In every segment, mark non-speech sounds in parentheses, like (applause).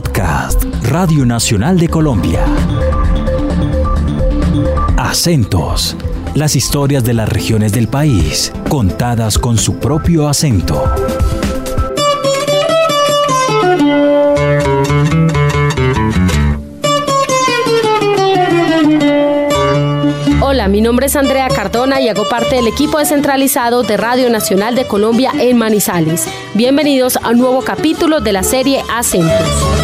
Podcast, Radio Nacional de Colombia. Acentos. Las historias de las regiones del país, contadas con su propio acento. Hola, mi nombre es Andrea Cardona y hago parte del equipo descentralizado de Radio Nacional de Colombia en Manizales. Bienvenidos a un nuevo capítulo de la serie Acentos.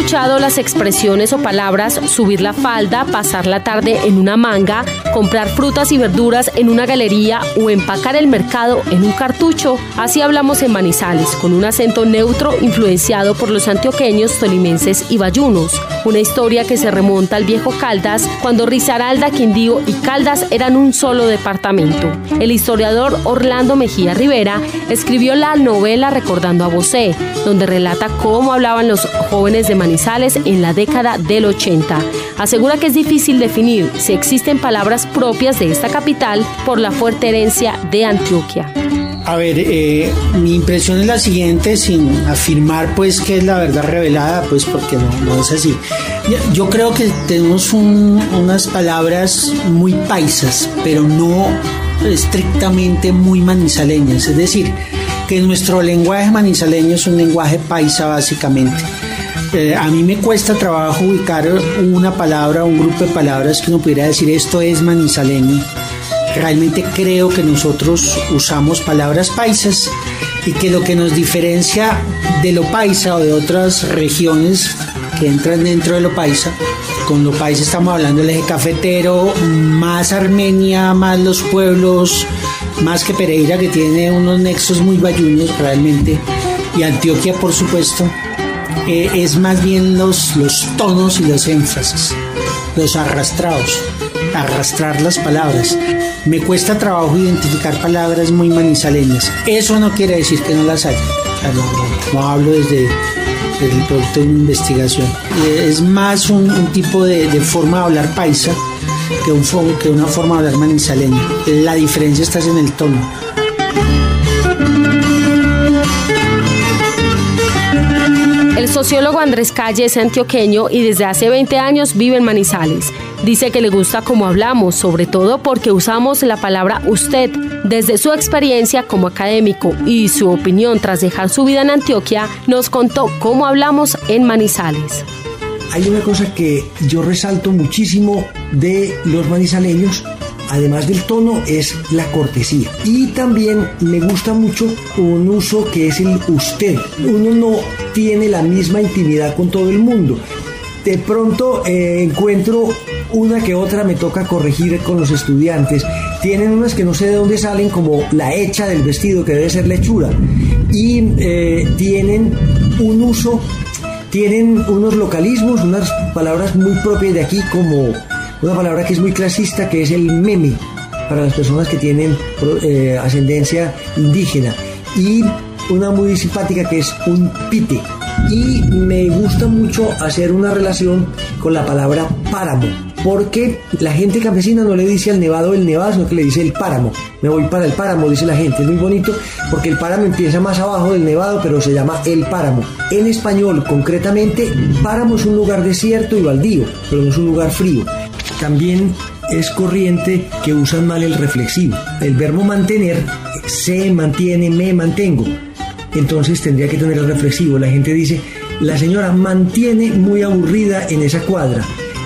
Escuchado las expresiones o palabras subir la falda, pasar la tarde en una manga, comprar frutas y verduras en una galería o empacar el mercado en un cartucho? Así hablamos en Manizales, con un acento neutro influenciado por los antioqueños, tolimenses y bayunos. Una historia que se remonta al viejo Caldas, cuando Risaralda, Quindío y Caldas eran un solo departamento. El historiador Orlando Mejía Rivera escribió la novela Recordando a Bosé, donde relata cómo hablaban los jóvenes de Manizales en la década del 80. Asegura que es difícil definir si existen palabras propias de esta capital por la fuerte herencia de Antioquia. A ver, eh, mi impresión es la siguiente, sin afirmar pues que es la verdad revelada, pues porque no, es así. Yo creo que tenemos unas palabras muy paisas, pero no estrictamente muy manizaleñas, es decir, que nuestro lenguaje manizaleño es un lenguaje paisa básicamente. Eh, a mí me cuesta trabajo ubicar una palabra, un grupo de palabras que uno pudiera decir esto es manizaleño. Realmente creo que nosotros usamos palabras paisas y que lo que nos diferencia de lo paisa o de otras regiones que entran dentro de lo paisa, con lo paisa estamos hablando del eje cafetero, más Armenia, más los pueblos, más que Pereira que tiene unos nexos muy bayunos realmente, y Antioquia por supuesto, eh, es más bien los, los tonos y los énfasis, los arrastrados, arrastrar las palabras. Me cuesta trabajo identificar palabras muy manizaleñas. Eso no quiere decir que no las haya. no, hablo desde, el producto de mi investigación. Eh, es más un, tipo de, forma de hablar paisa que, un, que una forma de hablar manizaleña. La diferencia está en el tono. Sociólogo Andrés Calle es antioqueño y desde hace 20 años vive en Manizales. Dice que le gusta cómo hablamos, sobre todo porque usamos la palabra usted. Desde su experiencia como académico y su opinión tras dejar su vida en Antioquia, nos contó cómo hablamos en Manizales. Hay una cosa que yo resalto muchísimo de los manizaleños además del tono, es la cortesía. Y también me gusta mucho un uso que es el usted. Uno no tiene la misma intimidad con todo el mundo. De pronto eh, encuentro una que otra, me toca corregir con los estudiantes. Tienen unas que no sé de dónde salen, como la hecha del vestido, que debe ser lechura. Y eh, tienen un uso, tienen unos localismos, unas palabras muy propias de aquí, como una palabra que es muy clasista, que es el meme, para las personas que tienen eh, ascendencia indígena. Y una muy simpática que es un pite. Y me gusta mucho hacer una relación con la palabra páramo, porque la gente campesina no le dice al nevado el nevado, sino que le dice el páramo. Me voy para el páramo, dice la gente. Es muy bonito porque el páramo empieza más abajo del nevado, pero se llama el páramo. En español, concretamente, páramo es un lugar desierto y baldío, pero no es un lugar frío. También es corriente que usan mal el reflexivo. El verbo mantener se mantiene, me mantengo. Entonces tendría que tener el reflexivo. La gente dice, la señora mantiene muy aburrida en esa cuadra.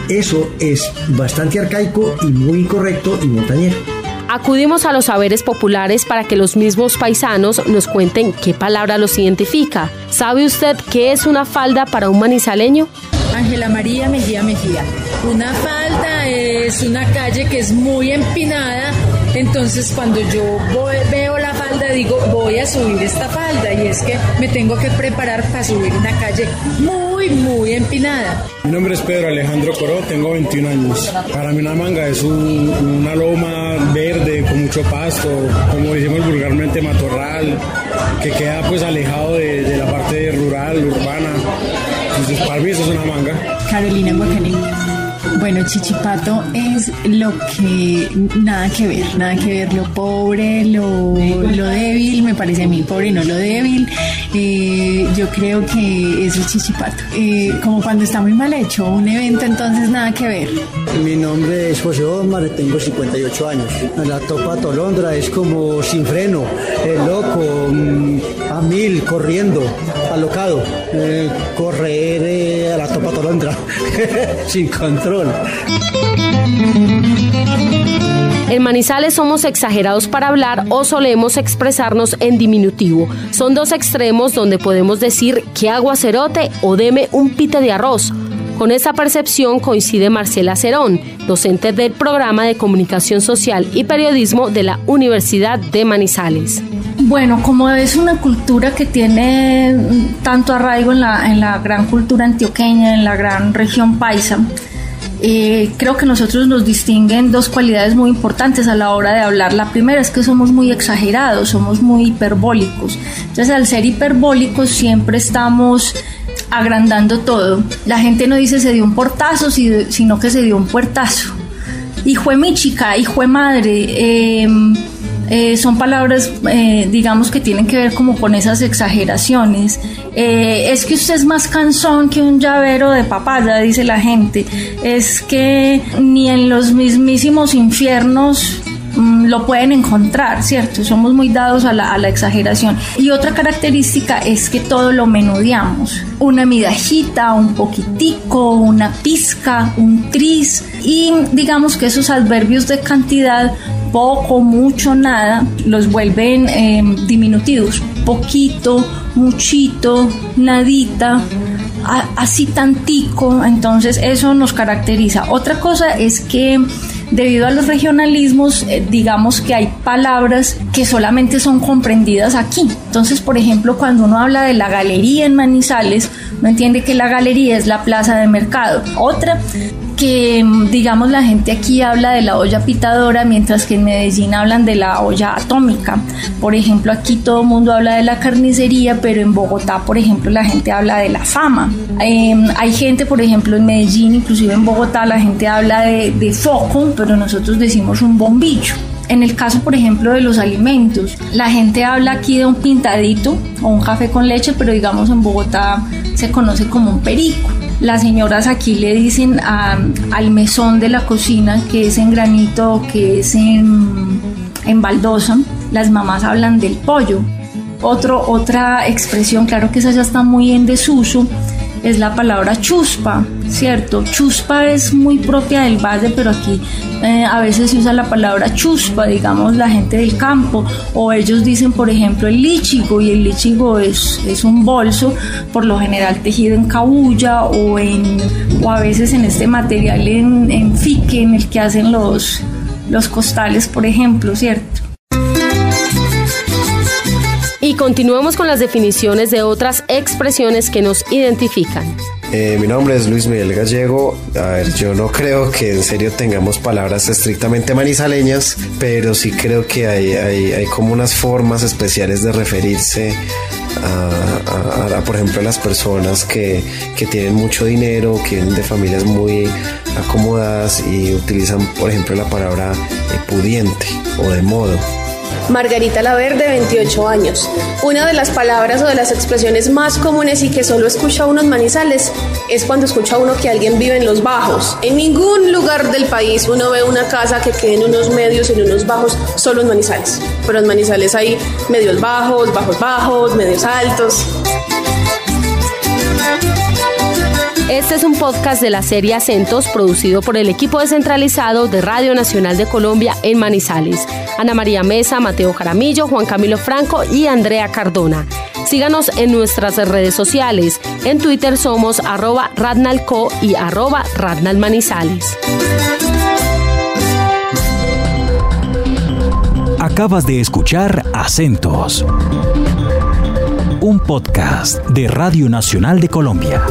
Eso es bastante arcaico y muy incorrecto y montañero. Acudimos a los saberes populares para que los mismos paisanos nos cuenten qué palabra los identifica. ¿Sabe usted qué es una falda para un manizaleño? Ángela María Mejía Mejía. Una falda es una calle que es muy empinada, entonces cuando yo veo la falda digo voy a subir esta falda y es que me tengo que preparar para subir una calle muy, muy empinada. Mi nombre es Pedro Alejandro Coró, tengo 21 años. Para mí una manga es una loma verde con mucho pasto, como decimos vulgarmente matorral, que queda pues alejado de, la parte rural, urbana. Entonces para mí eso es una manga. Carolina Guacané. Bueno, Chichipato es lo que nada que ver, nada que ver, lo pobre, lo, débil, me parece a mí, pobre no lo débil. Eh, yo creo que es el Chichipato. Eh, como cuando está muy mal hecho un evento, entonces nada que ver. Mi nombre es José Omar, tengo 58 años. La Topa Tolondra es como sin freno, el loco, mm, a mil, corriendo, alocado. Eh, correr a la Topa Tolondra, (laughs) sin control. En Manizales somos exagerados para hablar o solemos expresarnos en diminutivo. Son dos extremos donde podemos decir que aguacerote o deme un pite de arroz. Con esa percepción coincide Marcela Cerón, docente del programa de Comunicación Social y Periodismo de la Universidad de Manizales. Bueno, como es una cultura que tiene tanto arraigo en la, en la gran cultura antioqueña, en la gran región paisa, eh, creo que nosotros nos distinguen dos cualidades muy importantes a la hora de hablar. La primera es que somos muy exagerados, somos muy hiperbólicos. Entonces, al ser hiperbólicos, siempre estamos agrandando todo. La gente no dice se dio un portazo, sino que se dio un puertazo. Hijo de mi chica, hijo de madre. Em, eh, son palabras, eh, digamos, que tienen que ver como con esas exageraciones. Eh, es que usted es más cansón que un llavero de papaya, dice la gente. Es que ni en los mismísimos infiernos mm, lo pueden encontrar, ¿cierto? Somos muy dados a la, exageración. Y otra característica es que todo lo menudeamos. Una midajita, un poquitico, una pizca, un tris. Y digamos que esos adverbios de cantidad poco, mucho, nada, los vuelven em, diminutivos. Poquito, muchito, nadita, así tantico. Entonces eso nos caracteriza. Otra cosa es que debido a los regionalismos, eh, digamos que hay palabras que solamente son comprendidas aquí. Entonces, por ejemplo, cuando uno habla de la galería en Manizales, no entiende que la galería es la plaza de mercado. Otra que mm, digamos la gente aquí habla de la olla pitadora mientras que en Medellín hablan de la olla atómica. Por ejemplo, aquí todo el mundo habla de la carnicería, pero en Bogotá, por ejemplo, la gente habla de la fama. Em, hay gente, por ejemplo, en Medellín, inclusive en Bogotá, la gente habla de, de foco, pero nosotros decimos un bombillo. En el caso, por ejemplo, de los alimentos, la gente habla aquí de un pintadito o un café con leche, pero digamos en Bogotá se conoce como un perico. Las señoras aquí le dicen al mesón de la cocina que es en granito, que es en, en baldosa. Las mamás hablan del pollo. Otro, otra expresión, claro que esa ya está muy en desuso, es la palabra chuspa, ¿cierto? Chuspa es muy propia del valle, pero aquí eh, a veces se usa la palabra chuspa, digamos la gente del campo, o ellos dicen, por ejemplo, el lichigo, y el lichigo es, es un bolso, por lo general tejido en cabulla o, en, o a veces en este material en, en fique, en el que hacen los, los costales, por ejemplo, ¿cierto? Y continuemos con las definiciones de otras expresiones que nos identifican. Eh, mi nombre es Luis Miguel Gallego. A ver, yo no creo que en serio tengamos palabras estrictamente manizaleñas, pero sí creo que hay, hay, como unas formas especiales de referirse a, por ejemplo, a las personas que, que, tienen mucho dinero, que vienen de familias muy acomodadas y utilizan, por ejemplo, la palabra eh, pudiente o de modo. Margarita Laverde, 28 años. Una de las palabras o de las expresiones más comunes y que solo escucha uno Manizales es cuando escucha uno que alguien vive en los bajos. En ningún lugar del país uno ve una casa que quede en unos medios, en unos bajos, solo en Manizales. Pero en Manizales hay medios bajos, bajos bajos, medios altos. Este es un podcast de la serie Acentos producido por el equipo descentralizado de Radio Nacional de Colombia en Manizales. Ana María Mesa, Mateo Jaramillo, Juan Camilo Franco y Andrea Cardona. Síganos en nuestras redes sociales. En Twitter somos arroba radnalco y arroba radnalmanizales. Acabas de escuchar Acentos, un podcast de Radio Nacional de Colombia.